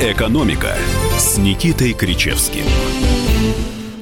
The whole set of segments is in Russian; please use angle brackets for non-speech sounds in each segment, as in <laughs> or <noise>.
«Экономика» с Никитой Кричевским.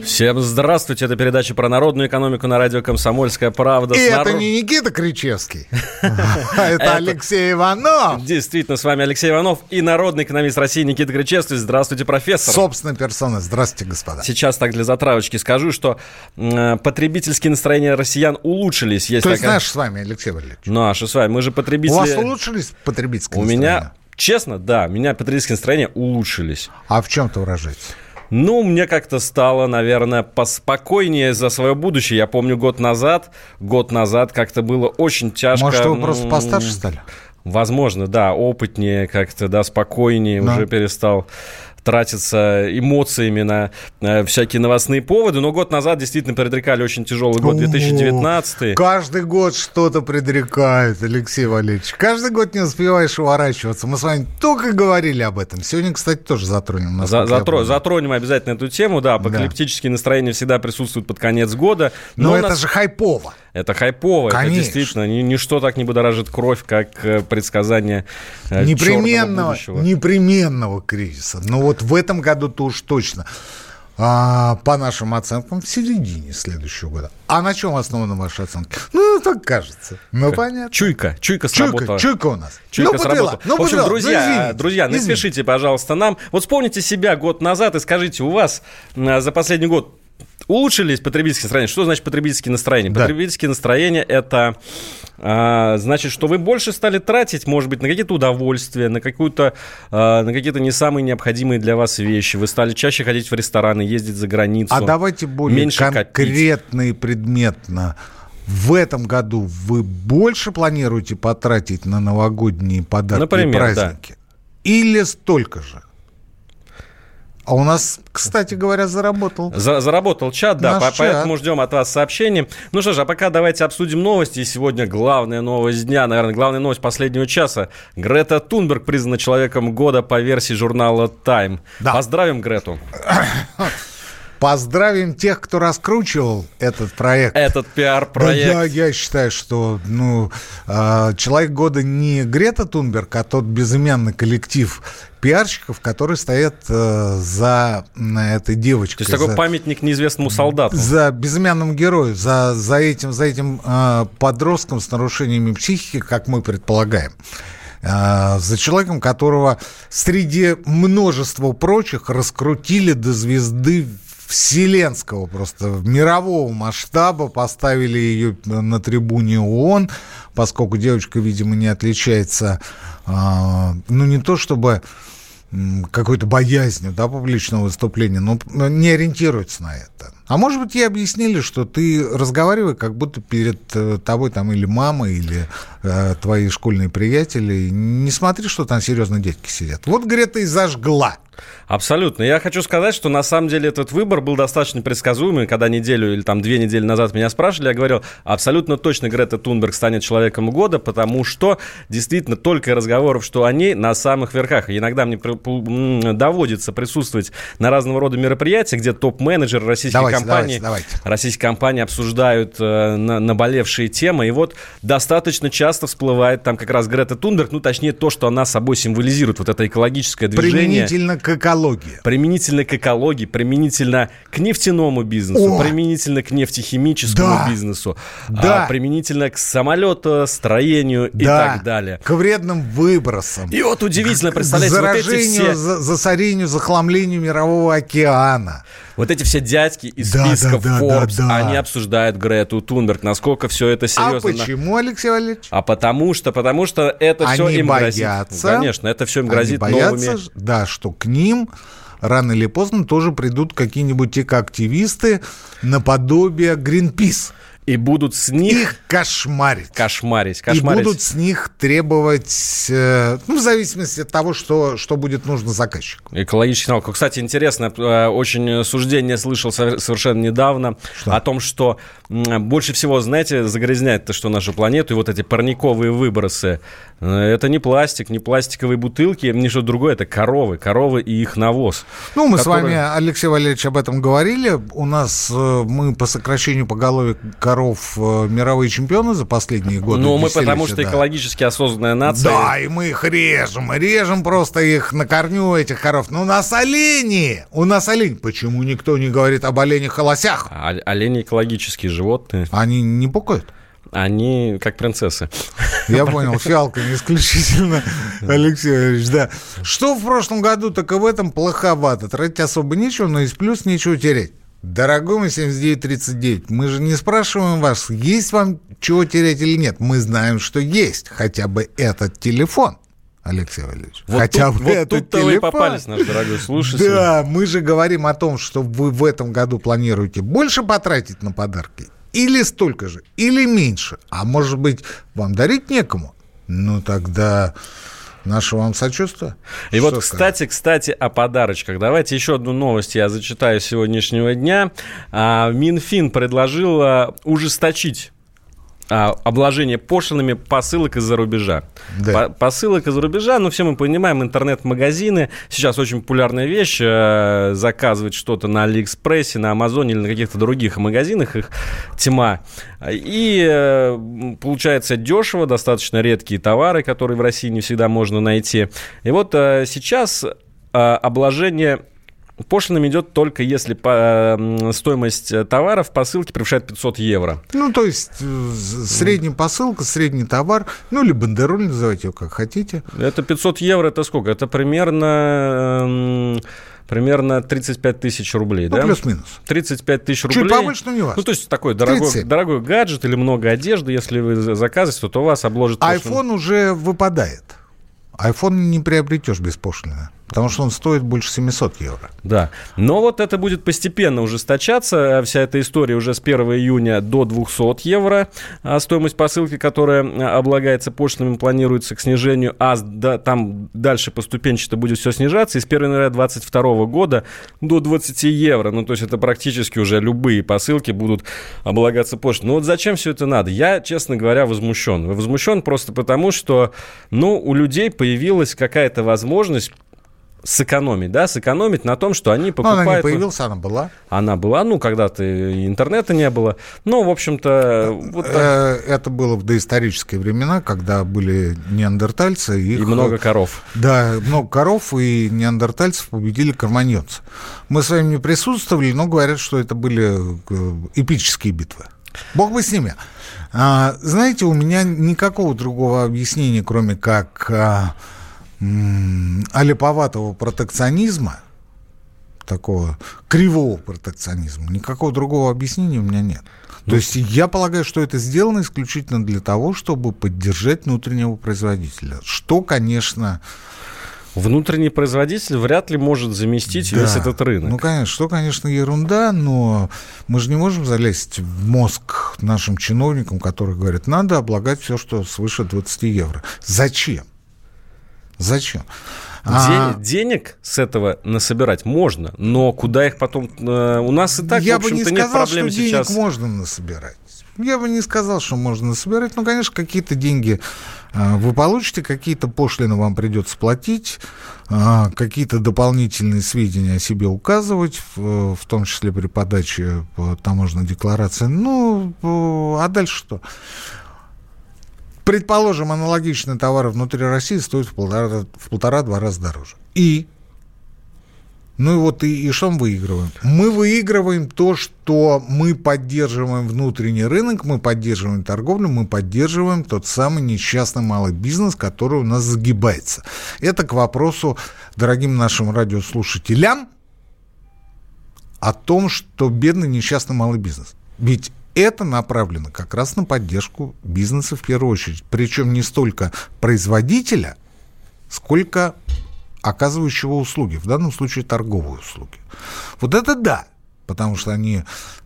Всем здравствуйте, это передача про народную экономику на радио «Комсомольская правда». И это не Никита Кричевский, <laughs> а это Алексей Иванов. Действительно, с вами Алексей Иванов и народный экономист России Никита Кричевский. Здравствуйте, профессор. Собственной персоной. Здравствуйте, господа. Сейчас так для затравочки скажу, что потребительские настроения россиян улучшились. То есть такая... наш с вами, Алексей Валерьевич. Наши с вами. Мы же потребители... У вас улучшились потребительские настроения? У меня, честно, да, меня потребительские настроения улучшились. А в чем это выражается? Ну, мне как-то стало, наверное, поспокойнее за свое будущее. Я помню год назад, год назад как-то было очень тяжко. Может, вы просто постарше стали? Возможно, да, опытнее как-то, да, спокойнее, да. уже перестал тратиться эмоциями на э, всякие новостные поводы. Но год назад действительно предрекали очень тяжелый год, 2019. Каждый год что-то предрекают, Алексей Валерьевич. Каждый год не успеваешь уворачиваться. Мы с вами только говорили об этом. Сегодня, кстати, тоже затронем. За, затро, затронем обязательно эту тему. Да, апокалиптические да. настроения всегда присутствуют под конец года. Но, но это нас... же хайпово. Это хайпово, Конечно. это действительно ничто так не будоражит кровь, как э, предсказание э, непременного, непременного кризиса. Но вот в этом году-то уж точно. А, по нашим оценкам, в середине следующего года. А на чем основаны ваши оценки? Ну, так кажется. Ну, понятно. Чуйка. Чуйка сработала. Чуйка, чуйка у нас. Чуйка ну, сработала. Ну, в общем, подвела. друзья, ну, друзья, напишите, пожалуйста, нам. Вот вспомните себя год назад и скажите, у вас за последний год Улучшились потребительские настроения. Что значит потребительские настроения? Да. Потребительские настроения это а, значит, что вы больше стали тратить, может быть, на какие-то удовольствия, на какую-то, а, на какие-то не самые необходимые для вас вещи. Вы стали чаще ходить в рестораны, ездить за границу. А давайте более меньше конкретно копить. и предметно. В этом году вы больше планируете потратить на новогодние подарки Например, и праздники? Да. Или столько же? А у нас, кстати говоря, заработал. За, заработал чат, да, по, чат. поэтому ждем от вас сообщений. Ну что ж, а пока давайте обсудим новости. сегодня главная новость дня, наверное, главная новость последнего часа. Грета Тунберг признана человеком года по версии журнала Time. Да. Поздравим Грету. <coughs> Поздравим тех, кто раскручивал этот проект. Этот пиар-проект. Да, я, я считаю, что ну, э, человек года не Грета Тунберг, а тот безымянный коллектив пиарщиков, которые стоят э, за этой девочкой. То есть такой за, памятник неизвестному солдату. За безымянным героем, за, за этим, за этим э, подростком с нарушениями психики, как мы предполагаем э, за человеком, которого среди множества прочих раскрутили до звезды вселенского просто, мирового масштаба, поставили ее на трибуне ООН, поскольку девочка, видимо, не отличается, а, ну, не то чтобы какой-то боязнью, да, публичного выступления, но не ориентируется на это. А может быть, ей объяснили, что ты разговаривай, как будто перед э, тобой там или мама, или э, твои школьные приятели. Не смотри, что там серьезно детки сидят. Вот, говорит, и зажгла. Абсолютно. Я хочу сказать, что на самом деле этот выбор был достаточно предсказуемый. Когда неделю или там две недели назад меня спрашивали, я говорил, абсолютно точно Грета Тунберг станет человеком года, потому что действительно только разговоров, что о ней на самых верхах. И иногда мне доводится присутствовать на разного рода мероприятиях, где топ-менеджеры российских давайте, компаний, давайте, давайте. российские компании обсуждают э, на, наболевшие темы. И вот достаточно часто всплывает там как раз Грета Тунберг, ну точнее то, что она собой символизирует, вот это экологическое движение. Применительно к экологии. Применительно к экологии, применительно к нефтяному бизнесу, О! применительно к нефтехимическому да. бизнесу, да. А, применительно к самолетостроению да. и так далее. К вредным выбросам. И вот удивительно, представляете, вот эти все... засорению, захламлению мирового океана. Вот эти все дядьки из да, списков да, да, Forbes, да, да. они обсуждают Грету Тунберг, насколько все это серьезно. А почему, Алексей Валерьевич? А потому что, потому что это они все им боятся, грозит. Конечно, это все им грозит они боятся, новыми... Да, что к ним рано или поздно тоже придут какие-нибудь экоактивисты наподобие Greenpeace и будут с них... Их кошмарить. Кошмарить, кошмарить. И будут с них требовать, э, ну, в зависимости от того, что, что будет нужно заказчику. Экологический налог. Кстати, интересно, э, очень суждение слышал совершенно недавно что? о том, что больше всего, знаете, загрязняет то, что нашу планету, и вот эти парниковые выбросы. Э, это не пластик, не пластиковые бутылки, не что другое, это коровы, коровы и их навоз. Ну, мы которые... с вами, Алексей Валерьевич, об этом говорили. У нас мы по сокращению поголовья коров тракторов э, мировые чемпионы за последние годы. Ну, мы потому что да. экологически осознанная нация. Да, и мы их режем, режем просто их на корню, этих коров. Ну, у нас олени! У нас олень. Почему никто не говорит об оленях и лосях? А, олени экологические животные. Они не пукают? Они как принцессы. Я понял, фиалками исключительно, Алексей Валерьевич, да. Что в прошлом году, так и в этом плоховато. Тратить особо нечего, но из плюс нечего терять. Дорогой мой 7939, мы же не спрашиваем вас, есть вам чего терять или нет. Мы знаем, что есть хотя бы этот телефон. Алексей Валерьевич. Вот Хотя тут, бы вот тут телефон. попались, наш дорогой слушатель. Да, мы же говорим о том, что вы в этом году планируете больше потратить на подарки или столько же, или меньше, а может быть, вам дарить некому, ну тогда Наше вам сочувствие. И Что вот, кстати, сказать? кстати, о подарочках. Давайте еще одну новость я зачитаю сегодняшнего дня. А, Минфин предложил ужесточить а, обложение пошлинами посылок из-за рубежа. Да. По посылок из-за рубежа, ну, все мы понимаем, интернет-магазины. Сейчас очень популярная вещь. Э, заказывать что-то на Алиэкспрессе, на Амазоне или на каких-то других магазинах. Их тьма. И э, получается дешево, достаточно редкие товары, которые в России не всегда можно найти. И вот э, сейчас э, обложение Пошлинами идет только если по, стоимость э, товара в посылке превышает 500 евро. Ну, то есть э, средняя посылка, средний товар, ну, или бандероль, называйте его как хотите. Это 500 евро, это сколько? Это примерно примерно 35 тысяч рублей, ну, да? плюс-минус. 35 тысяч рублей. Чуть повыше, но не важно. Ну, то есть такой дорогой, дорогой гаджет или много одежды, если вы заказываете, то вас обложит... iPhone уже выпадает. iPhone не приобретешь без пошлины. Потому что он стоит больше 700 евро. Да. Но вот это будет постепенно ужесточаться. Вся эта история уже с 1 июня до 200 евро. А стоимость посылки, которая а, облагается пошлинами, планируется к снижению. А да, там дальше поступенчато будет все снижаться. И с 1 января 2022 года до 20 евро. Ну, то есть это практически уже любые посылки будут облагаться пошлиной. Ну вот зачем все это надо? Я, честно говоря, возмущен. Возмущен просто потому, что ну, у людей появилась какая-то возможность сэкономить, да, сэкономить на том, что они покупают... Но она не появилась, она была. Она была, ну, когда-то интернета не было. Ну, в общем-то... Вот э, Это было в доисторические времена, когда были неандертальцы. Их... И много коров. Да, много коров, и неандертальцев победили карманьонцы. Мы с вами не присутствовали, но говорят, что это были э, эпические битвы. Бог бы с ними. А, знаете, у меня никакого другого объяснения, кроме как... А, алиповатого протекционизма, такого кривого протекционизма, никакого другого объяснения у меня нет. То ну, есть я полагаю, что это сделано исключительно для того, чтобы поддержать внутреннего производителя. Что, конечно... Внутренний производитель вряд ли может заместить да. весь этот рынок. Ну, конечно, что, конечно, ерунда, но мы же не можем залезть в мозг нашим чиновникам, которые говорят, надо облагать все, что свыше 20 евро. Зачем? Зачем? А... Денег с этого насобирать можно, но куда их потом... Э, у нас и так, Я в общем-то, нет проблем что сейчас. денег можно насобирать. Я бы не сказал, что можно насобирать. Ну, конечно, какие-то деньги э, вы получите, какие-то пошлины вам придется платить, э, какие-то дополнительные сведения о себе указывать, в том числе при подаче таможенной декларации. Ну, а дальше что? Предположим, аналогичный товар внутри России стоит в полтора, в полтора-два раза дороже. И ну и вот и, и что мы выигрываем? Мы выигрываем то, что мы поддерживаем внутренний рынок, мы поддерживаем торговлю, мы поддерживаем тот самый несчастный малый бизнес, который у нас загибается. Это к вопросу, дорогим нашим радиослушателям, о том, что бедный несчастный малый бизнес. Ведь это направлено как раз на поддержку бизнеса в первую очередь. Причем не столько производителя, сколько оказывающего услуги, в данном случае торговые услуги. Вот это да, потому что они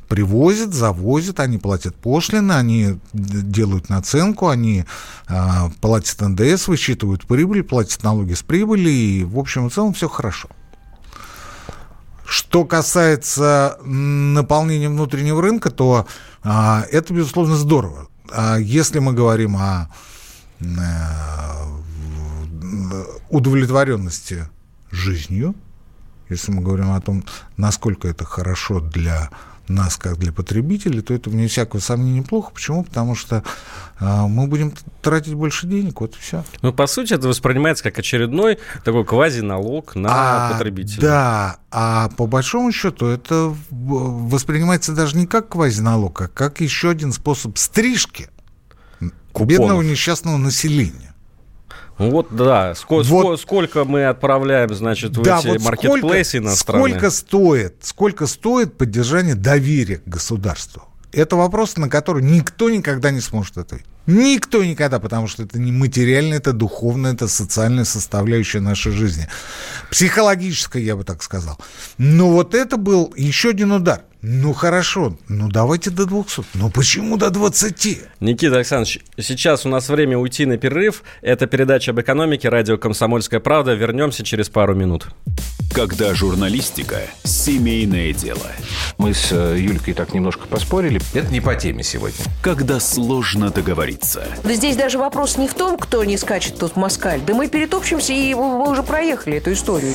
привозят, завозят, они платят пошлины, они делают наценку, они э, платят НДС, высчитывают прибыль, платят налоги с прибыли, и в общем и целом все хорошо. Что касается наполнения внутреннего рынка, то а, это, безусловно, здорово. А если мы говорим о э, удовлетворенности жизнью, если мы говорим о том, насколько это хорошо для нас, как для потребителей, то это, вне всякого сомнения, плохо. Почему? Потому что э, мы будем тратить больше денег, вот и все. Ну, по сути, это воспринимается как очередной такой квази-налог на а, потребителя. Да, а по большому счету это воспринимается даже не как квази-налог, а как еще один способ стрижки Купонов. бедного несчастного населения. Вот, да. Сколько, вот. сколько мы отправляем, значит, в да, эти вот маркетплейсы сколько, иностранные? Сколько стоит, сколько стоит поддержание доверия к государству? Это вопрос, на который никто никогда не сможет ответить. Никто никогда, потому что это не материальное, это духовное, это социальная составляющая нашей жизни. Психологическая, я бы так сказал. Но вот это был еще один удар. Ну хорошо, ну давайте до 200. Ну почему до 20? Никита Александрович, сейчас у нас время уйти на перерыв. Это передача об экономике, радио «Комсомольская правда». Вернемся через пару минут. Когда журналистика – семейное дело. Мы с э, Юлькой так немножко поспорили. Это не по теме сегодня. Когда сложно договориться. Да здесь даже вопрос не в том, кто не скачет тут москаль. Да мы перетопчемся, и мы уже проехали эту историю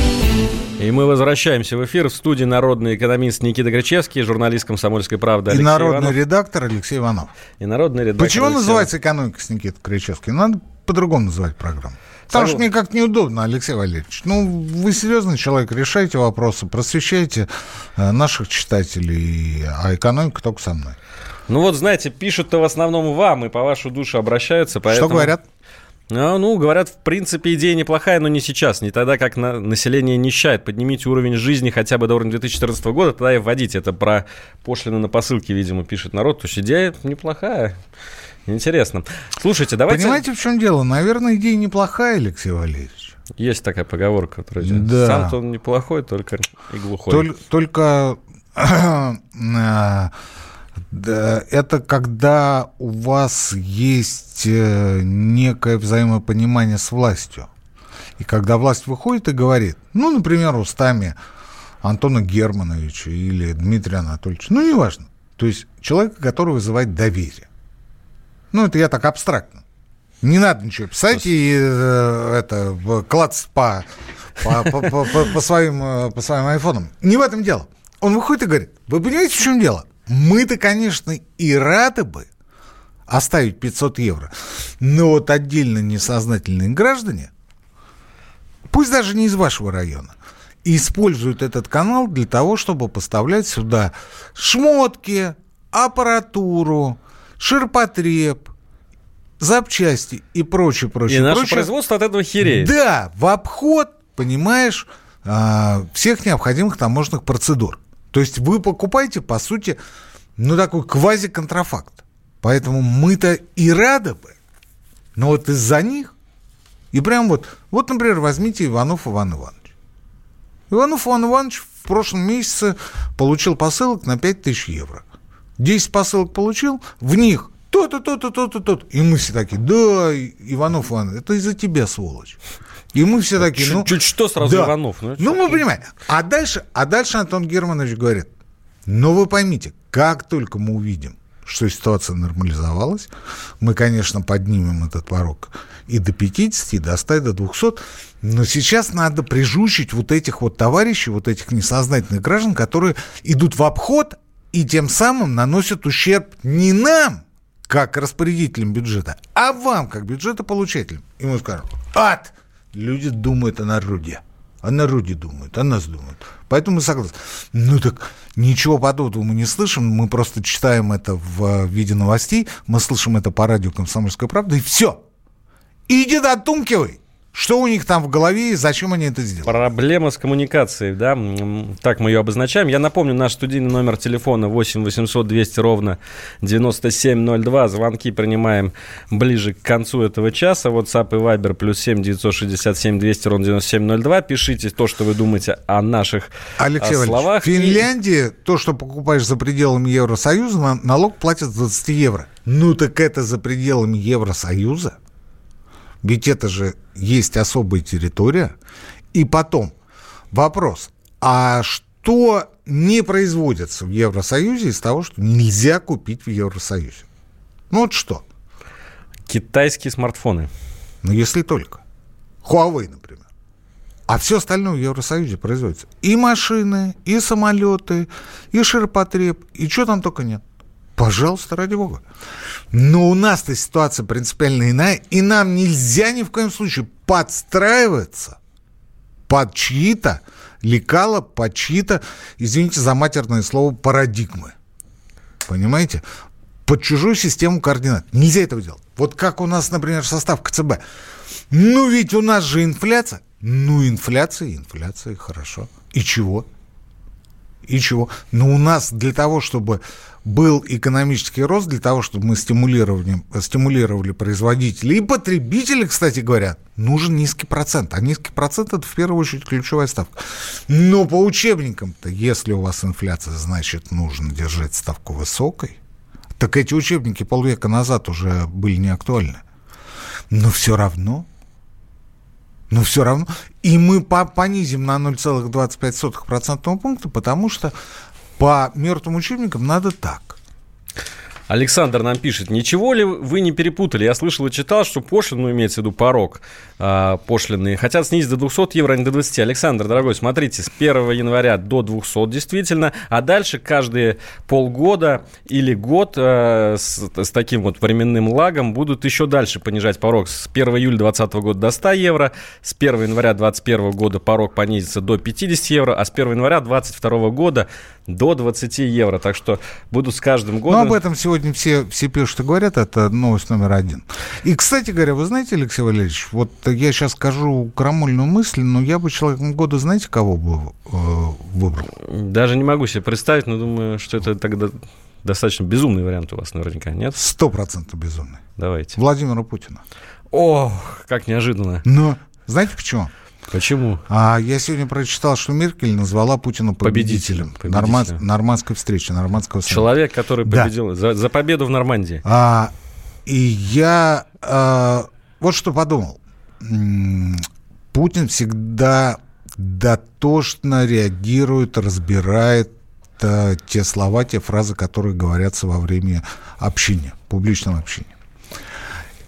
И мы возвращаемся в эфир в студии народный экономист Никита Гречевский, журналист «Комсомольской правды» Алексей И народный Иванов. редактор Алексей Иванов. И народный редактор Почему Алексей... называется «Экономика» с Никитой Гречевским? Надо по-другому называть программу. Потому что мне как-то неудобно, Алексей Валерьевич. Ну, вы серьезный человек, решайте вопросы, просвещайте э, наших читателей, а экономика только со мной. Ну вот, знаете, пишут-то в основном вам и по вашу душу обращаются. Поэтому... Что говорят? А, ну, говорят, в принципе, идея неплохая, но не сейчас, не тогда, как на население нищает. Поднимите уровень жизни хотя бы до уровня 2014 года, тогда и вводите. Это про пошлины на посылки, видимо, пишет народ. То есть идея неплохая. Интересно. Слушайте, давайте... Понимаете, в чем дело? Наверное, идея неплохая, Алексей Валерьевич. Есть такая поговорка, которая... Да. Сам-то он неплохой, только и глухой. Толь, только <clears throat> э, это когда у вас есть э, некое взаимопонимание с властью. И когда власть выходит и говорит, ну, например, устами Антона Германовича или Дмитрия Анатольевича, ну, неважно. То есть человека, который вызывает доверие. Ну, это я так абстрактно. Не надо ничего писать и э, это клац по, по, по, по, по, своим, э, по своим айфонам. Не в этом дело. Он выходит и говорит, вы понимаете, в чем дело? Мы-то, конечно, и рады бы оставить 500 евро, но вот отдельно несознательные граждане, пусть даже не из вашего района, используют этот канал для того, чтобы поставлять сюда шмотки, аппаратуру, ширпотреб, запчасти и прочее, прочее. И наше прочее. производство от этого хереет. Да, в обход, понимаешь, а, всех необходимых таможенных процедур. То есть вы покупаете, по сути, ну, такой квази-контрафакт. Поэтому мы-то и рады бы. Но вот из-за них, и прям вот, вот, например, возьмите Иванов Иван Иванович. Иванов Иван Иванович в прошлом месяце получил посылок на 5000 евро. 10 посылок получил, в них то-то, то-то, то-то, то-то. И мы все такие, да, Иванов Иванович, это из-за тебя, сволочь. И мы все такие, ну... Чуть что сразу да. Иванов. Ну, ну мы понимаем. А дальше, а дальше Антон Германович говорит, ну вы поймите, как только мы увидим, что ситуация нормализовалась, мы, конечно, поднимем этот порог и до 50, и до 100, и до 200, но сейчас надо прижучить вот этих вот товарищей, вот этих несознательных граждан, которые идут в обход и тем самым наносят ущерб не нам, как распорядителям бюджета, а вам, как бюджетополучателям. И мы скажем, ад! Люди думают о народе. О народе думают, о нас думают. Поэтому мы согласны. Ну так ничего подобного мы не слышим, мы просто читаем это в виде новостей, мы слышим это по радио «Комсомольская правда», и все. Иди дотумкивай. Что у них там в голове и зачем они это сделали? Проблема с коммуникацией, да, так мы ее обозначаем. Я напомню, наш студийный номер телефона 8 800 200 ровно 9702. Звонки принимаем ближе к концу этого часа. WhatsApp и Viber плюс 7 967 200 ровно 9702. Пишите то, что вы думаете о наших Алексей о словах. В Финляндии и... то, что покупаешь за пределами Евросоюза, налог платят 20 евро. Ну так это за пределами Евросоюза. Ведь это же есть особая территория. И потом вопрос, а что не производится в Евросоюзе из того, что нельзя купить в Евросоюзе? Ну вот что? Китайские смартфоны. Ну, если только. Huawei, например. А все остальное в Евросоюзе производится. И машины, и самолеты, и ширпотреб, и что там только нет. Пожалуйста, ради бога. Но у нас-то ситуация принципиально иная, и нам нельзя ни в коем случае подстраиваться под чьи-то лекала, под чьи-то, извините за матерное слово, парадигмы. Понимаете? Под чужую систему координат. Нельзя этого делать. Вот как у нас, например, состав КЦБ. Ну ведь у нас же инфляция. Ну, инфляция, инфляция, хорошо. И чего? И чего? Но у нас для того, чтобы был экономический рост для того, чтобы мы стимулировали, стимулировали производителей и потребителей, кстати говоря, нужен низкий процент. А низкий процент – это в первую очередь ключевая ставка. Но по учебникам-то, если у вас инфляция, значит, нужно держать ставку высокой. Так эти учебники полвека назад уже были не актуальны. Но все равно но все равно. И мы понизим на 0,25% пункта, потому что по мертвым учебникам надо так. Александр нам пишет, ничего ли вы не перепутали? Я слышал и читал, что пошлину, имеется в виду порог э, пошлины, хотят снизить до 200 евро, а не до 20. Александр, дорогой, смотрите, с 1 января до 200 действительно, а дальше каждые полгода или год э, с, с таким вот временным лагом будут еще дальше понижать порог. С 1 июля 2020 года до 100 евро, с 1 января 2021 года порог понизится до 50 евро, а с 1 января 2022 года до 20 евро. Так что будут с каждым годом... Ну, об этом сегодня все, все пишут и говорят, это новость номер один. И, кстати говоря, вы знаете, Алексей Валерьевич, вот я сейчас скажу крамольную мысль, но я бы человеком года, знаете, кого бы э, выбрал? Даже не могу себе представить, но думаю, что это тогда достаточно безумный вариант у вас наверняка, нет? Сто процентов безумный. Давайте. Владимира Путина. О, как неожиданно. Но знаете почему? Почему? А я сегодня прочитал, что Меркель назвала Путина победителем. победителем. Норман, нормандской встречи, нормандского саммита. Человек, который победил да. за, за победу в Нормандии. А, и я а, вот что подумал. Путин всегда дотошно реагирует, разбирает а, те слова, те фразы, которые говорятся во время общения, публичного общения.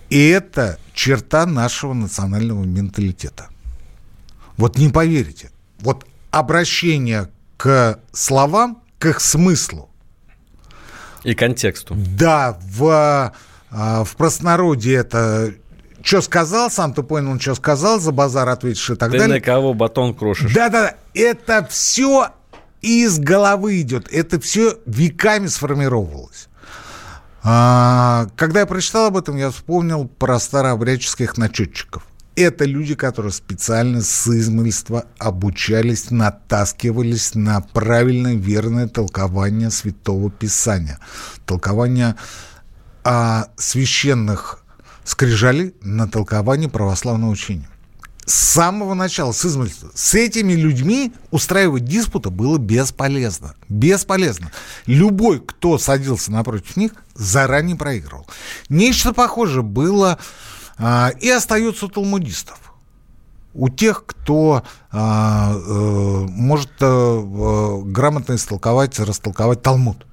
И это черта нашего национального менталитета. Вот не поверите. Вот обращение к словам, к их смыслу. И контексту. Да, в, а, в простонародье это что сказал, сам ты понял, он что сказал, за базар ответишь и так ты далее. Ты на кого батон крошишь. Да-да, это все из головы идет, это все веками сформировалось. А, когда я прочитал об этом, я вспомнил про старообрядческих начетчиков это люди, которые специально с измольства обучались, натаскивались на правильное, верное толкование Святого Писания. Толкование о священных скрижалей на толкование православного учения. С самого начала, с измольства. С этими людьми устраивать диспута было бесполезно. Бесполезно. Любой, кто садился напротив них, заранее проигрывал. Нечто похожее было а, и остается у талмудистов. У тех, кто а, э, может э, э, грамотно истолковать, растолковать Талмуд.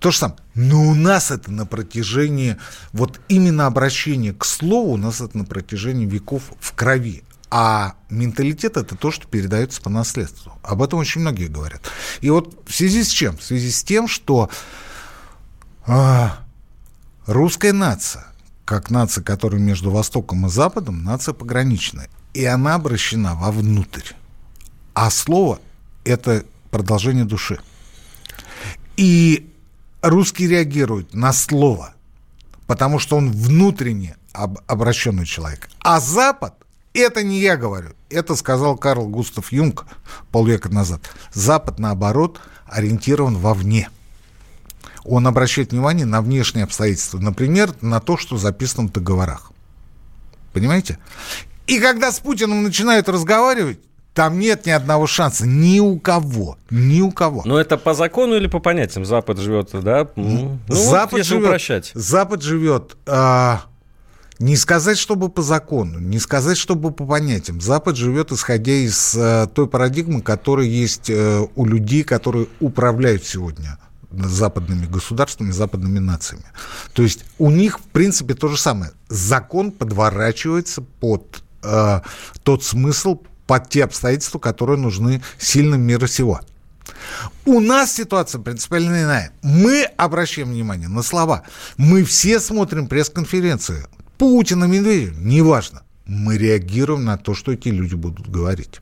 То же самое. Но у нас это на протяжении, вот именно обращение к слову, у нас это на протяжении веков в крови. А менталитет это то, что передается по наследству. Об этом очень многие говорят. И вот в связи с чем? В связи с тем, что э, русская нация как нация, которая между Востоком и Западом, нация пограничная. И она обращена вовнутрь. А слово – это продолжение души. И русский реагирует на слово, потому что он внутренне об, обращенный человек. А Запад – это не я говорю. Это сказал Карл Густав Юнг полвека назад. Запад, наоборот, ориентирован вовне. Он обращает внимание на внешние обстоятельства. Например, на то, что записано в договорах. Понимаете? И когда с Путиным начинают разговаривать, там нет ни одного шанса. Ни у кого. Ни у кого. Но это по закону или по понятиям? Запад живет, да? Ну, Запад вот, живет, упрощать. Запад живет... А, не сказать, чтобы по закону, не сказать, чтобы по понятиям. Запад живет, исходя из а, той парадигмы, которая есть а, у людей, которые управляют сегодня западными государствами, западными нациями. То есть у них, в принципе, то же самое. Закон подворачивается под э, тот смысл, под те обстоятельства, которые нужны сильным мира сего. У нас ситуация принципиально иная. Мы обращаем внимание на слова. Мы все смотрим пресс-конференции. Путина, Медведева, неважно. Мы реагируем на то, что эти люди будут говорить.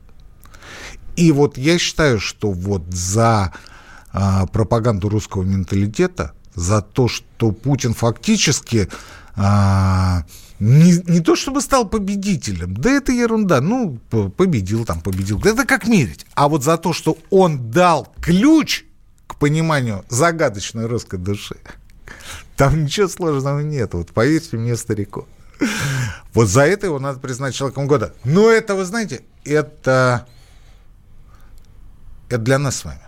И вот я считаю, что вот за а, пропаганду русского менталитета, за то, что Путин фактически а, не, не то чтобы стал победителем, да это ерунда, ну, победил там, победил, это как мерить. А вот за то, что он дал ключ к пониманию загадочной русской души, там ничего сложного нет, вот поверьте мне, старику. Вот за это его надо признать человеком года. Но это, вы знаете, это, это для нас с вами.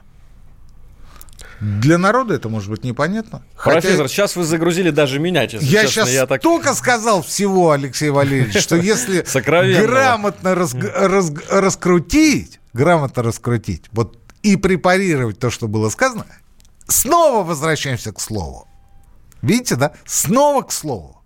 Для народа это может быть непонятно. Профессор, Хотя... сейчас вы загрузили даже меня, честно. Я честно, сейчас я так... только сказал всего, Алексей Валерьевич, что если <laughs> грамотно раскрутить, грамотно раскрутить, вот и препарировать то, что было сказано, снова возвращаемся к слову. Видите, да? Снова к слову.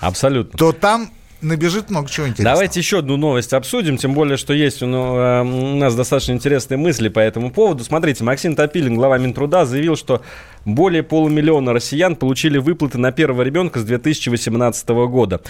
Абсолютно. То там набежит много чего интересного. Давайте еще одну новость обсудим, тем более, что есть у нас достаточно интересные мысли по этому поводу. Смотрите, Максим Топилин, глава Минтруда, заявил, что более полумиллиона россиян получили выплаты на первого ребенка с 2018 года.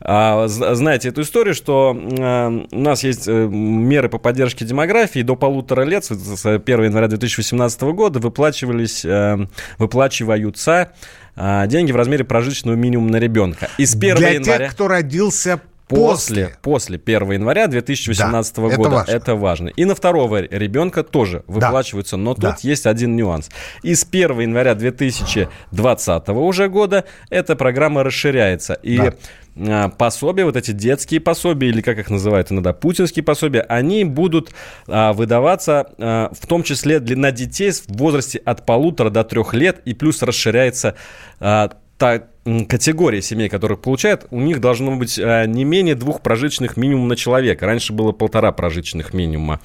А, знаете эту историю, что у нас есть э, меры по поддержке демографии до полутора лет, с 1 января 2018 года выплачивались, э, выплачиваются деньги в размере прожиточного минимума на ребенка. И с 1 Для января... тех, кто родился После, после 1 января 2018 да, года. Это важно. это важно. И на второго ребенка тоже выплачиваются, да, но да. тут есть один нюанс. И с 1 января 2020 уже года эта программа расширяется. И да. А, пособия, вот эти детские пособия, или как их называют иногда, путинские пособия, они будут а, выдаваться а, в том числе для, на детей в возрасте от полутора до трех лет, и плюс расширяется а, та категория семей, которых получают, у них должно быть а, не менее двух прожиточных минимум на человека. Раньше было полтора прожиточных минимума.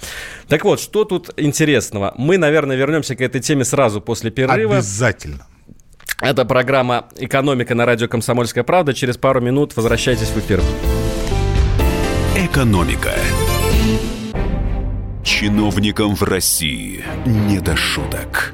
Так вот, что тут интересного? Мы, наверное, вернемся к этой теме сразу после перерыва. Обязательно. Это программа «Экономика» на радио «Комсомольская правда». Через пару минут возвращайтесь в эфир. «Экономика». Чиновникам в России не до шуток.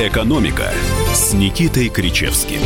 «Экономика» с Никитой Кричевским.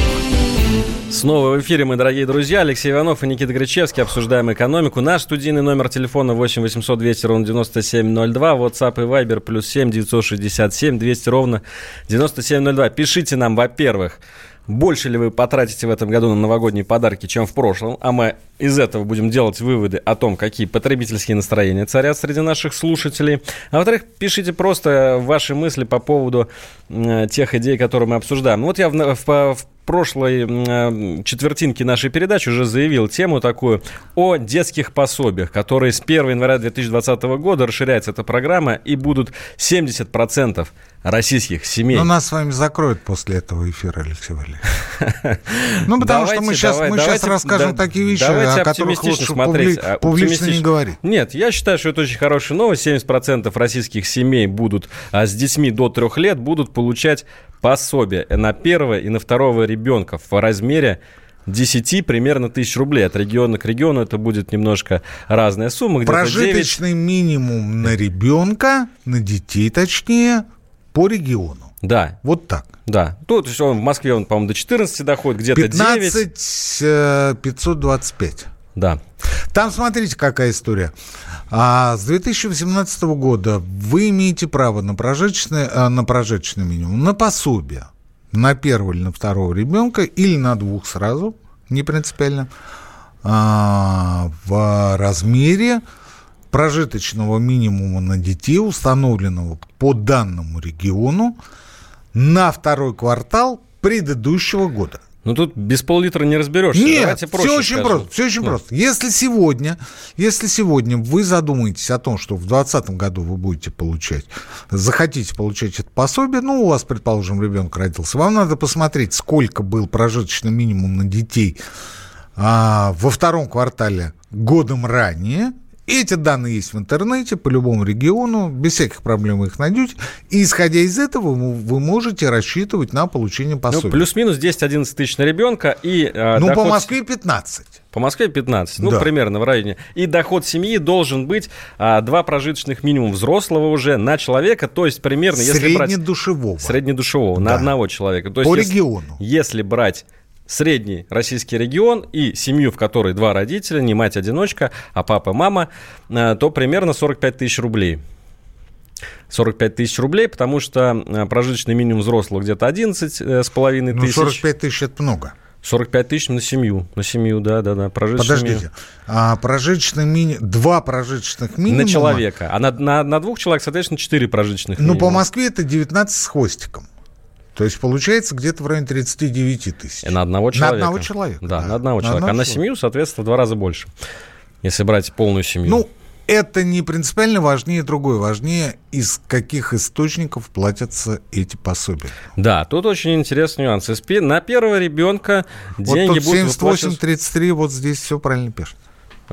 Снова в эфире мы, дорогие друзья. Алексей Иванов и Никита Кричевский. Обсуждаем экономику. Наш студийный номер телефона 8 800 200 ровно 9702. WhatsApp и Viber плюс 7 967 200 ровно 9702. Пишите нам, во-первых, больше ли вы потратите в этом году на новогодние подарки, чем в прошлом, а мы из этого будем делать выводы о том, какие потребительские настроения царят среди наших слушателей. А во-вторых, пишите просто ваши мысли по поводу э, тех идей, которые мы обсуждаем. Вот я в, в, в прошлой э, четвертинке нашей передачи уже заявил тему такую о детских пособиях, которые с 1 января 2020 года расширяется эта программа и будут 70% российских семей. Но нас с вами закроют после этого эфира, Алексей Валерьевич. <laughs> Ну, потому что мы сейчас, мы сейчас расскажем такие вещи, о которых лучше смотреть, публи- публично не говорить. Нет, я считаю, что это очень хорошая новость. 70% российских семей будут а, с детьми до трех лет будут получать пособие на первого и на второго ребенка в размере 10 примерно тысяч рублей. От региона к региону это будет немножко разная сумма. где-то 9. Прожиточный минимум на ребенка, на детей точнее, по региону. Да, Вот так. да. Тут все в Москве он, по-моему, до 14 доходит, где-то 9. 15 э, 525. Да. Там смотрите, какая история. А с 2018 года вы имеете право на прожиточный, а, на прожиточный минимум, на пособие на первого или на второго ребенка, или на двух сразу, не принципиально, а, в размере прожиточного минимума на детей, установленного по данному региону, на второй квартал предыдущего года. Ну тут без пол-литра не разберешься. Нет, Давайте проще все очень скажем. просто. Все очень Ну, просто. Если сегодня, если сегодня вы задумаетесь о том, что в 2020 году вы будете получать, захотите получать это пособие, ну, у вас, предположим, ребенок родился, вам надо посмотреть, сколько был прожиточный минимум на детей а, во втором квартале годом ранее. Эти данные есть в интернете по любому региону, без всяких проблем вы их найдете. И исходя из этого вы, можете рассчитывать на получение Ну, пособия. плюс-минус 10-11 тысяч на ребенка и э, ну, по доход- Москве 15. По Москве 15, ну, Да. примерно в районе. И доход семьи должен быть а, два прожиточных минимум взрослого уже на человека, то есть примерно, если брать Среднедушевого. среднедушевого на Да. одного человека. То есть, По если- региону. Если брать средний российский регион и семью, в которой два родителя, не мать-одиночка, а папа, мама, э, то примерно 45 тысяч рублей. 45 тысяч рублей, потому что э, прожиточный минимум взрослого где-то 11 э, с половиной Ну, тысяч. 45 тысяч это много. 45 тысяч на семью. На семью, да, да, да. Прожиточный Подождите. А прожиточный мини... Два прожиточных минимум. минимума. На человека. А на, на, на двух человек, соответственно, 4 прожиточных Ну, по. Москве это 19 с хвостиком. То есть получается где-то в районе 39 тысяч. На одного человека. одного человека, Да, да. на одного На человека. одного а на человека. семью, соответственно, в два раза больше. Если брать полную семью. Ну, это не принципиально важнее другое. Важнее, из каких источников платятся эти пособия. Да, тут очень интересный нюанс. На первого ребенка Вот деньги тут будут 78, выплачиваться- 33, вот здесь все правильно пишет.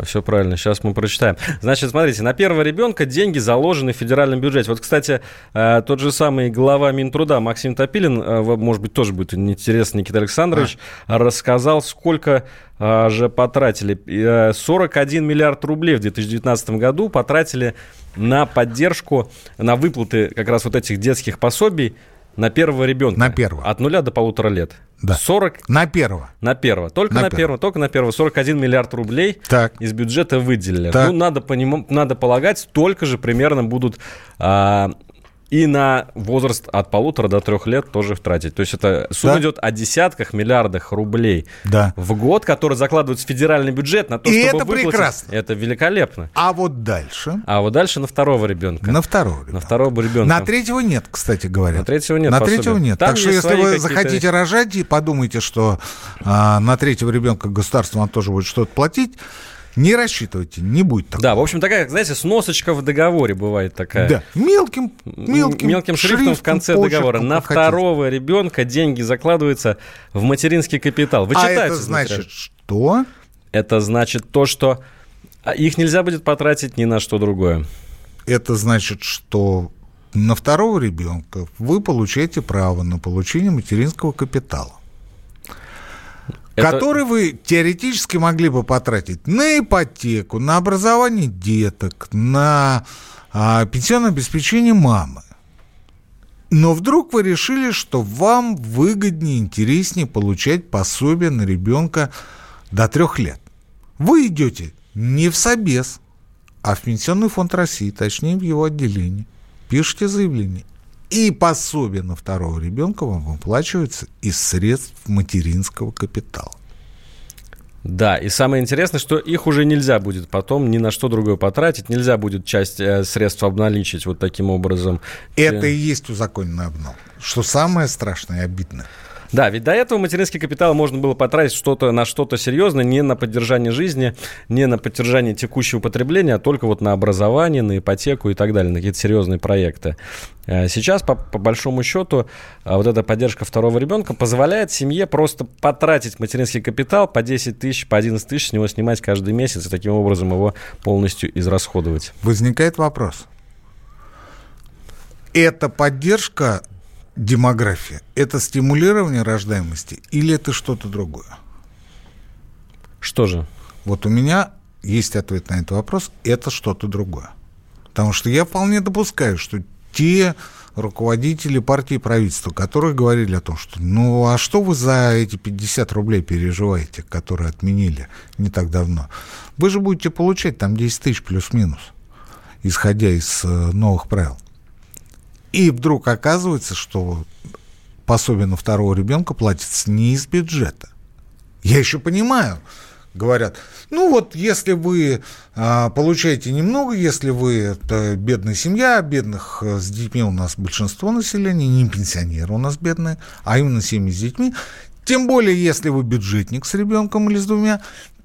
Все правильно, сейчас мы прочитаем. Значит, смотрите, на первого ребенка деньги заложены в федеральном бюджете. Вот, кстати, э, тот же самый глава Минтруда Максим Топилин, э, может быть, тоже будет интересно, Никита Александрович, рассказал, сколько э, же потратили. Э, 41 миллиард рублей в 2019 году потратили на поддержку, на выплаты как раз вот этих детских пособий на первого ребенка. На первого. От нуля до полутора лет. Да. 40 На первого. на первого. Только На на, первого. первого. Только на первого. 41 миллиард рублей Так. из бюджета выделили. Так. Ну, надо, поним... надо полагать, столько же примерно будут а, и на возраст от полутора до трех лет тоже тратить. То есть это сумма Да. идет о десятках миллиардах рублей Да. в год, которые закладываются в федеральный бюджет на то, И чтобы это выплатить. прекрасно. Это великолепно. А вот дальше, А вот дальше на второго ребенка. на второго На ребенка. второго ребенка. На третьего нет, кстати говоря. На третьего нет На пособия. третьего нет. Там так что если вы захотите рожать и подумаете, что а, на третьего ребенка государство вам тоже будет что-то платить, не рассчитывайте, не будет такого. Да, в общем, такая, знаете, сносочка в договоре бывает такая. Да. Мелким, мелким, мелким шрифтом в конце почерком, договора. На хотите. второго ребенка деньги закладываются в материнский капитал. А Вычитается это значит, что? Это значит то, что а, их нельзя будет потратить ни на что другое. Это значит, что на второго ребенка вы получаете право на получение материнского капитала. Это- который вы теоретически могли бы потратить на ипотеку, на образование деток, на а, пенсионное обеспечение мамы. Но вдруг вы решили, что вам выгоднее, интереснее получать пособие на ребенка до трех лет. Вы идете не в Собес, а в Пенсионный фонд России, точнее в его отделение. Пишите заявление. И пособие на второго ребенка вам выплачивается из средств материнского капитала. Да, и самое интересное, что их уже нельзя будет потом ни на что другое потратить, нельзя будет часть э, средств обналичить вот таким образом. Это и есть узаконенный обнал. Что самое страшное и обидное. Да, ведь до этого материнский капитал можно было потратить что-то на что-то серьезное, не на поддержание жизни, не на поддержание текущего потребления, а только вот на образование, на ипотеку и так далее, на какие-то серьезные проекты. Э, сейчас, по, по большому счету, э, вот эта поддержка второго ребенка позволяет семье просто потратить материнский капитал по 10 тысяч, по 11 тысяч с него снимать каждый месяц и таким образом его полностью израсходовать. Возникает вопрос. Эта поддержка демографии, это стимулирование рождаемости или это что-то другое? Что же? Вот у меня есть ответ на этот вопрос. Это что-то другое. Потому что я вполне допускаю, что те руководители партии и правительства, которые говорили о том, что ну а что вы за эти 50 рублей переживаете, которые отменили не так давно? Вы же будете получать там 10 тысяч плюс-минус, исходя из э, новых правил. И вдруг оказывается, что пособие на второго ребенка платится не из бюджета. Я еще понимаю, говорят, ну вот если вы а, получаете немного, если вы это бедная семья, бедных э, с детьми у нас большинство населения, не пенсионеры у нас бедные, а именно семьи с детьми, тем более если вы бюджетник с ребенком или с двумя,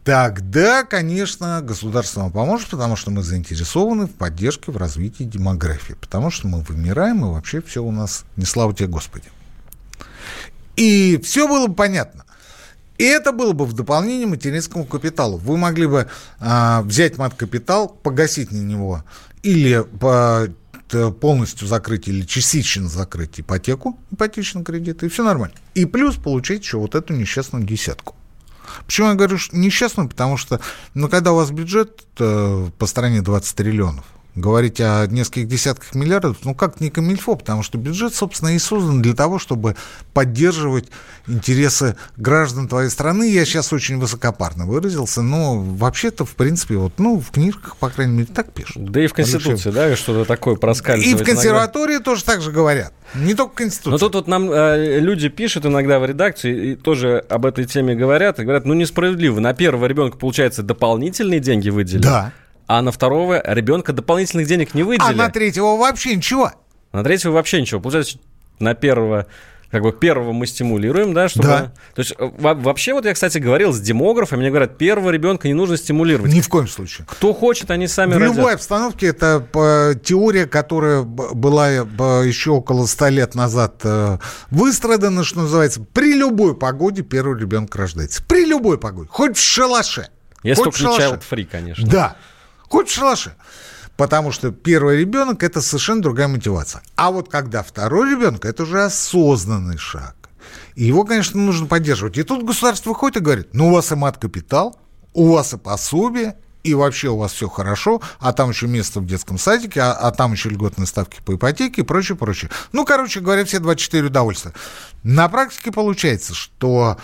тогда, конечно, государство вам поможет, потому что мы заинтересованы в поддержке, в развитии демографии, потому что мы вымираем, и вообще все у нас, не слава тебе, Господи. И все было бы понятно. И это было бы в дополнение материнскому капиталу. Вы могли бы а, взять мат-капитал, погасить на него или по, полностью закрыть или частично закрыть ипотеку, ипотечный кредит, и все нормально. И плюс получить еще вот эту несчастную десятку. Почему я говорю несчастную? Потому что, ну, когда у вас бюджет э, по стране 20 триллионов, говорить о нескольких десятках миллиардов, ну как не камильфо, потому что бюджет, собственно, и создан для того, чтобы поддерживать интересы граждан твоей страны. Я сейчас очень высокопарно выразился, но вообще-то, в принципе, вот, ну, в книжках, по крайней мере, так пишут. Да и в Конституции, да, что-то такое проскальзывает. И в консерватории иногда. тоже так же говорят. Не только Конституция. Но тут вот нам э, люди пишут иногда в редакции и тоже об этой теме говорят, и говорят, ну, несправедливо. На первого ребенка, получается, дополнительные деньги выделили. Да а на второго ребенка дополнительных денег не выделили. А на третьего вообще ничего. На третьего вообще ничего. Получается, на первого как бы первого мы стимулируем, да, чтобы... Да. То есть вообще вот я, кстати, говорил с демографами, мне говорят, первого ребенка не нужно стимулировать. Ни в коем случае. Кто хочет, они сами В родят. любой обстановке это теория, которая была еще около ста лет назад э, выстрадана, что называется. При любой погоде первый ребенок рождается. При любой погоде. Хоть в шалаше. Если Хоть только не child free, конечно. Да. Хоть в. Потому что первый ребенок – это совершенно другая мотивация. А вот когда второй ребенок – это уже осознанный шаг. И его, конечно, нужно поддерживать. И тут государство выходит и говорит, ну, у вас и мат-капитал, у вас и пособие, и вообще у вас все хорошо, а там еще место в детском садике, а, а там еще льготные ставки по ипотеке и прочее, прочее. Ну, короче говоря, все 24 удовольствия. На практике получается, что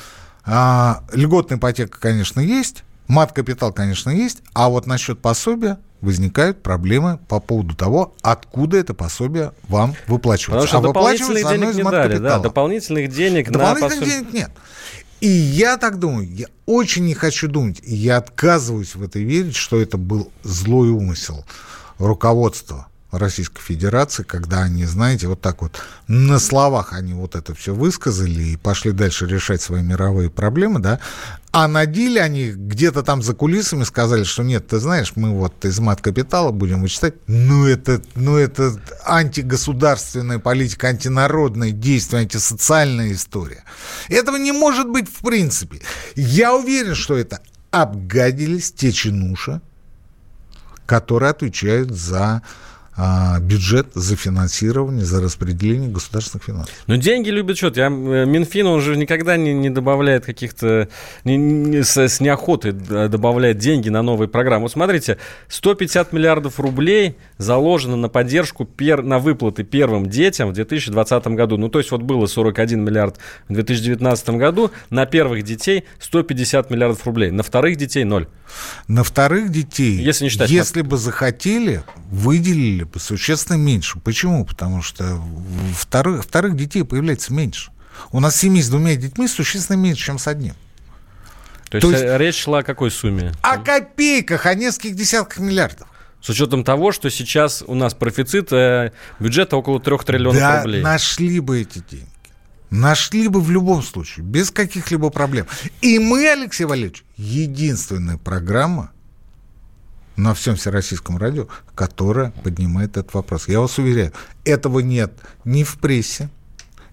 а, льготная ипотека, конечно, есть, Мат-капитал, конечно, есть, а вот насчет пособия возникают проблемы по поводу того, откуда это пособие вам выплачивается. Потому что а дополнительных денег не дали, да, дополнительных денег дополнительных на денег нет. И я так думаю, я очень не хочу думать, и я отказываюсь в это верить, что это был злой умысел руководства Российской Федерации, когда они, знаете, вот так вот на словах они вот это все высказали и пошли дальше решать свои мировые проблемы, да, а на деле они где-то там за кулисами сказали, что нет, ты знаешь, мы вот из мат-капитала будем вычитать. Ну это, ну это антигосударственная политика, антинародное действие, антисоциальная история. Этого не может быть в принципе. Я уверен, что это обгадились те чинуша, которые отвечают за бюджет за финансирование, за распределение государственных финансов. Но деньги любят что-то. Я, э, Минфин, он же никогда не, не добавляет каких-то... Не, не, с, с неохотой добавляет деньги на новые программы. Вот смотрите, 150 миллиардов рублей заложено на поддержку, пер, на выплаты первым детям в 2020 году. Ну, то есть вот было 41 миллиард в 2019 году, на первых детей 150 миллиардов рублей, на вторых детей ноль. На вторых детей, если, не считать, если бы захотели, выделили бы существенно меньше. Почему? Потому что вторых, вторых детей появляется меньше. У нас семьи с двумя детьми существенно меньше, чем с одним. То, То есть, есть речь шла о какой сумме? О копейках, о нескольких десятках миллиардов. С учетом того, что сейчас у нас профицит э, бюджета около трех триллионов да, рублей. нашли бы эти деньги. Нашли бы в любом случае, без каких-либо проблем. И мы, Алексей Валерьевич, единственная программа на всем всероссийском радио, которая поднимает этот вопрос. Я вас уверяю, этого нет ни в прессе,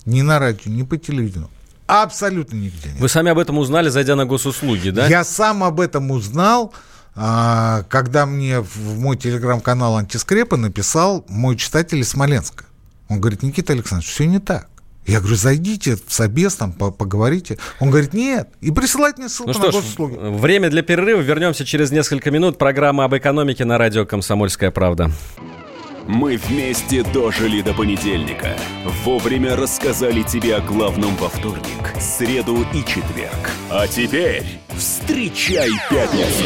ни на радио, ни по телевидению. Абсолютно нигде нет. Вы сами об этом узнали, зайдя на госуслуги, да? Я сам об этом узнал, а, когда мне в мой телеграм-канал «Антискрепа» написал мой читатель из Смоленска. Он говорит, Никита Александрович, все не так. Я говорю, зайдите в собес, там, поговорите. Он говорит, нет. И присылает мне ссылку ну на что госуслуги. Ж, время для перерыва. Вернемся через несколько минут. Программа об экономике на радио «Комсомольская правда». Мы вместе дожили до понедельника. Вовремя рассказали тебе о главном во вторник, среду и четверг. А теперь встречай пятницу.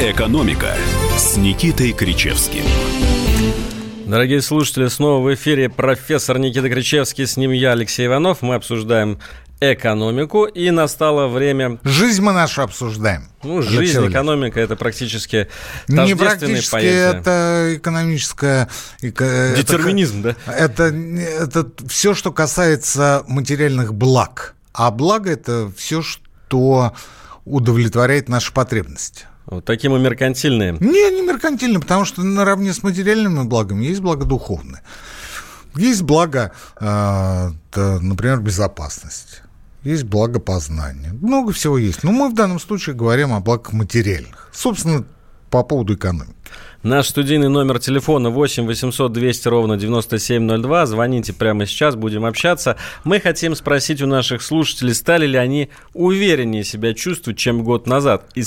«Экономика» с Никитой Кричевским. Дорогие слушатели, снова в эфире профессор Никита Кричевский, с ним я, Алексей Иванов. Мы обсуждаем экономику, и настало время... Жизнь мы нашу обсуждаем. Ну, жизнь, экономика — это практически Не практически, понятия. это экономическое... Эко, Детерминизм, это, да? Это, это все, что касается материальных благ. А благо — это все, что удовлетворяет наши потребности. Вот такие мы меркантильные. Не, не меркантильные, потому что наравне с материальными благами есть благо духовное. Есть благо, э, например, безопасность. Есть благо познания. Много всего есть. Но мы в данном случае говорим о благах материальных. Собственно, по поводу экономики. Наш студийный номер телефона 8 800 200 ровно 9702. Звоните прямо сейчас, будем общаться. Мы хотим спросить у наших слушателей, стали ли они увереннее себя чувствовать, чем год назад. И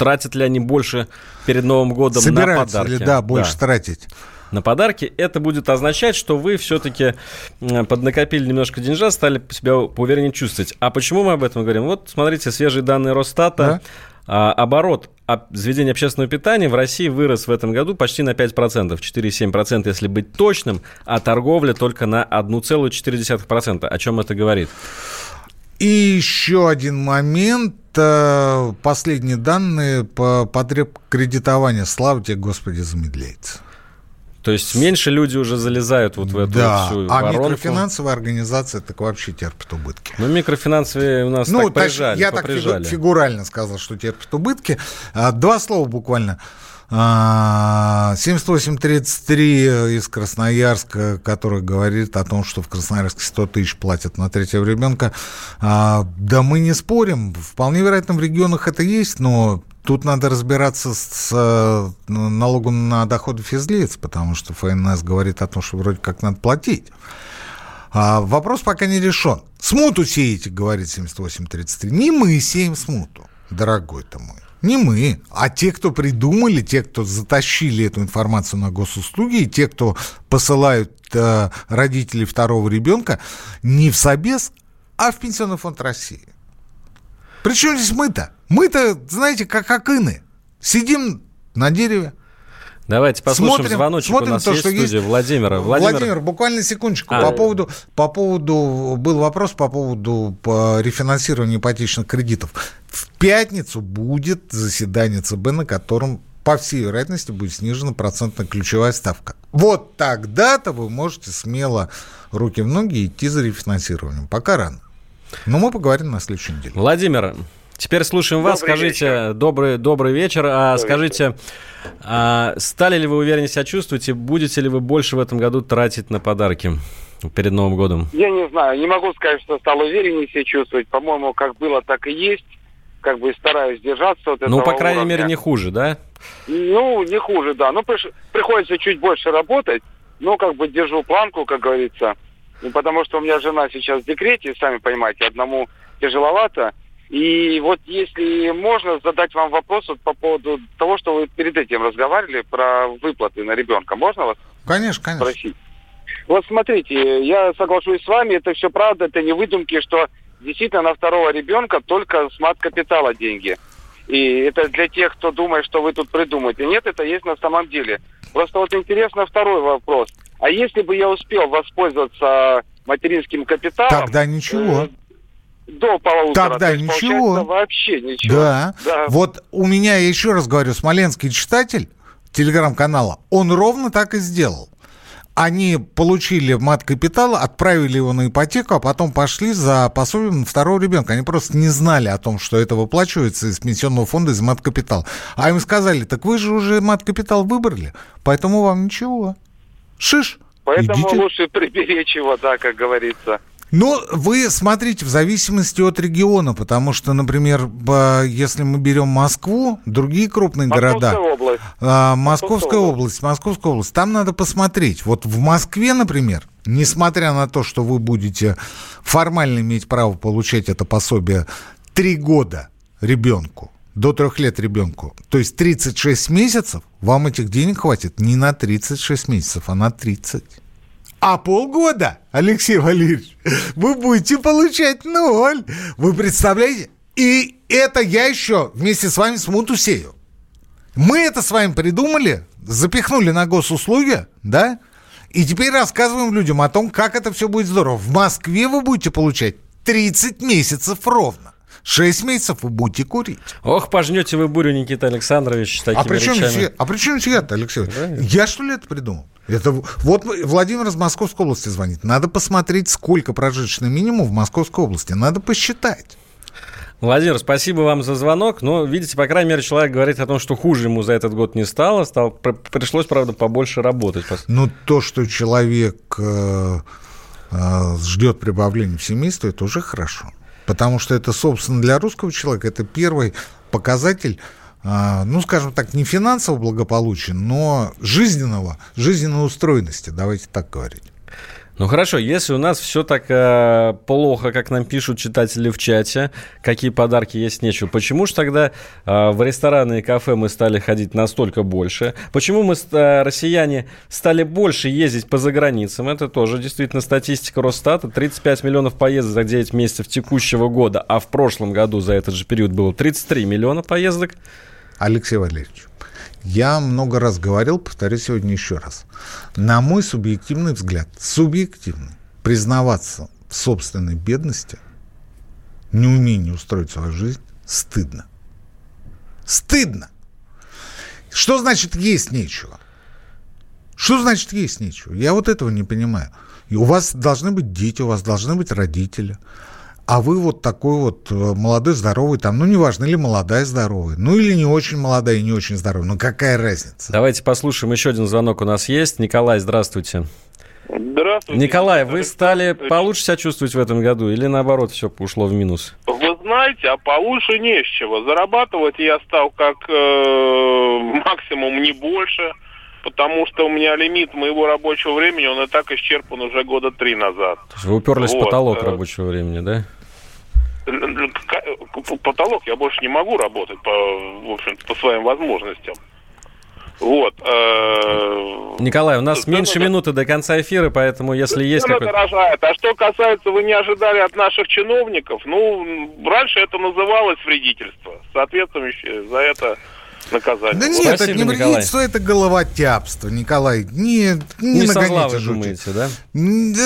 тратят ли они больше перед Новым годом Собираются на подарки? Ли, да, больше да. тратить на подарки, это будет означать, что вы все-таки поднакопили немножко деньжа, стали себя поувереннее чувствовать. А почему мы об этом говорим? Вот, смотрите, свежие данные Росстата. Да? А, оборот заведения общественного питания в России вырос в этом году почти на 5%, 4,7%, если быть точным, а торговля только на 1,4%. О чем это говорит? И еще один момент. Э, последние данные по потреб кредитования, слава тебе, Господи, замедляется. То есть меньше люди уже залезают вот в эту да. всю а воронку. микрофинансовая организация так вообще терпит убытки. Ну, микрофинансовые у нас ну, так прижали, Я поприжали. так фигурально сказал, что терпит убытки. А, два слова буквально. 7833 а, из Красноярска, который говорит о том, что в Красноярске 100 тысяч платят на третьего ребенка. А, да мы не спорим. Вполне вероятно, в регионах это есть, но Тут надо разбираться с ну, налогом на доходы физлиц, потому что ФНС говорит о том, что вроде как надо платить. А вопрос пока не решен. Смуту сеете, говорит 7833. Не мы сеем смуту, дорогой ты мой. Не мы, а те, кто придумали, те, кто затащили эту информацию на госуслуги, и те, кто посылают э, родителей второго ребенка не в Собес, а в Пенсионный фонд России. Причем здесь мы-то? Мы-то, знаете, как акины. Сидим на дереве, Давайте послушаем смотрим, звоночек смотрим у нас то, есть что в студии есть. Владимира. Владимир, Владимир буквально секундочку. А, по, поводу, по поводу, был вопрос по поводу по рефинансирования ипотечных кредитов. В пятницу будет заседание ЦБ, на котором по всей вероятности будет снижена процентная ключевая ставка. Вот тогда-то вы можете смело руки в ноги идти за рефинансированием. Пока рано. Но мы поговорим на следующей неделе. Владимир, Теперь слушаем вас. Добрый скажите, вечер. добрый, добрый вечер. А добрый скажите, вечер. А, стали ли вы увереннее себя чувствовать и будете ли вы больше в этом году тратить на подарки перед Новым годом? Я не знаю. Не могу сказать, что стал увереннее себя чувствовать. По-моему, как было, так и есть. Как бы стараюсь держаться от этого Ну, по крайней уровня. мере, не хуже, да? Ну, не хуже, да. Ну, приходится чуть больше работать. Но как бы держу планку, как говорится. Ну, потому что у меня жена сейчас в декрете, сами понимаете, одному тяжеловато. И вот если можно задать вам вопрос вот по поводу того, что вы перед этим разговаривали про выплаты на ребенка, можно вас конечно, конечно. спросить? Вот смотрите, я соглашусь с вами, это все правда, это не выдумки, что действительно на второго ребенка только с мат-капитала деньги. И это для тех, кто думает, что вы тут придумаете. Нет, это есть на самом деле. Просто вот интересно второй вопрос. А если бы я успел воспользоваться материнским капиталом... Тогда ничего. До полутора. Тогда то есть, ничего. вообще ничего. Да. Да. Вот у меня, я еще раз говорю, смоленский читатель телеграм-канала, он ровно так и сделал. Они получили мат-капитал, отправили его на ипотеку, а потом пошли за пособием второго ребенка. Они просто не знали о том, что это выплачивается из пенсионного фонда, из мат-капитала. А им сказали, так вы же уже мат-капитал выбрали, поэтому вам ничего. Шиш. Поэтому идите. лучше <laughs> приберечь его, да, как говорится. Ну, вы смотрите, в зависимости от региона, потому что, например, если мы берем Москву, другие крупные Московская города, область. Московская Московская область, Московская область, там надо посмотреть. Вот в Москве, например, несмотря на то, что вы будете формально иметь право получать это пособие три года ребенку, до трех лет ребенку, то есть 36 месяцев, вам этих денег хватит не на 36 месяцев, а на 30. А полгода, Алексей Валерьевич, вы будете получать ноль. Вы представляете? И это я еще вместе с вами смуту сею. Мы это с вами придумали, запихнули на госуслуги, да? И теперь рассказываем людям о том, как это все будет здорово. В Москве вы будете получать 30 месяцев ровно. 6 месяцев вы будете курить. Ох, пожнете вы бурю, Никита Александрович, с такими А при чем речами. здесь- а при чем я-то, Алексей? Я что ли это придумал? Это вот Владимир из Московской области звонит. Надо посмотреть, сколько прожиточный минимум в Московской области. Надо посчитать. Владимир, спасибо вам за звонок. Но, видите, по крайней мере, человек говорит о том, что хуже ему за этот год не стало. стало пр- пришлось, правда, побольше работать. Но то, что человек э, э, ждет прибавления в семействе, это уже хорошо. Потому что это, собственно, для русского человека это первый показатель, ну, скажем так, не финансового благополучия, но жизненного, жизненной устроенности, давайте так говорить. Ну хорошо, если у нас все так э, плохо, как нам пишут читатели в чате, какие подарки есть нечего, почему же тогда э, в рестораны и кафе мы стали ходить настолько больше? Почему мы, э, россияне, стали больше ездить по заграницам? Это тоже действительно статистика Росстата. 35 миллионов поездок за 9 месяцев текущего года, а в прошлом году за этот же период было 33 миллиона поездок. Алексей Валерьевич, я много раз говорил, повторю сегодня еще раз. На мой субъективный взгляд, субъективный, признаваться в собственной бедности, неумении устроить свою жизнь, стыдно. Стыдно. Что значит есть нечего? Что значит есть нечего? Я вот этого не понимаю. И у вас должны быть дети, у вас должны быть родители. А вы вот такой вот э, молодой, здоровый, там, ну, неважно, или молодая, здоровая, ну, или не очень молодая и не очень здоровая, ну, какая разница? Давайте послушаем, еще один звонок у нас есть. Николай, здравствуйте. Здравствуйте. Николай, вы стали получше себя чувствовать в этом году или наоборот все ушло в минус? Вы знаете, а получше не с чего. Зарабатывать я стал как э, максимум не больше, потому что у меня лимит моего рабочего времени, он и так исчерпан уже года три назад. То есть вы уперлись в Вот, потолок э, рабочего времени, да? Л- к- Потолок я больше не могу работать по, в общем по своим возможностям. Вот. э, Николай, у нас меньше минуты до конца эфира, поэтому если есть какой-то... дорожают. А что касается, вы не ожидали от наших чиновников, ну, раньше это называлось вредительство. Соответствующее за это наказание. Да Вот. нет, это Спасибо, не Николай. вредительство, это головотяпство, Николай. Не, не, Не вы жути. думаете, да?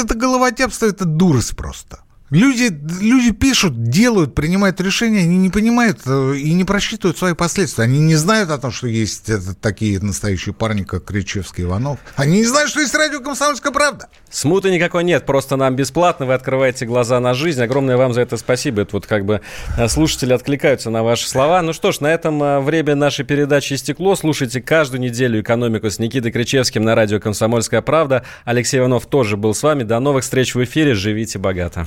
Это головотяпство, это дурость просто. Люди, люди пишут, делают, принимают решения, они не понимают э, и не просчитывают свои последствия. Они не знают о том, что есть э, такие настоящие парни, как Кричевский Иванов. Они не знают, что есть радио «Комсомольская правда». Смуты никакой нет, просто нам бесплатно, вы открываете глаза на жизнь. Огромное вам за это спасибо. Это вот как бы э, слушатели откликаются на ваши слова. Ну что ж, на этом э, время нашей передачи истекло. Слушайте каждую неделю «Экономику» с Никитой Кричевским на радио «Комсомольская правда». Алексей Иванов тоже был с вами. До новых встреч в эфире. Живите богато.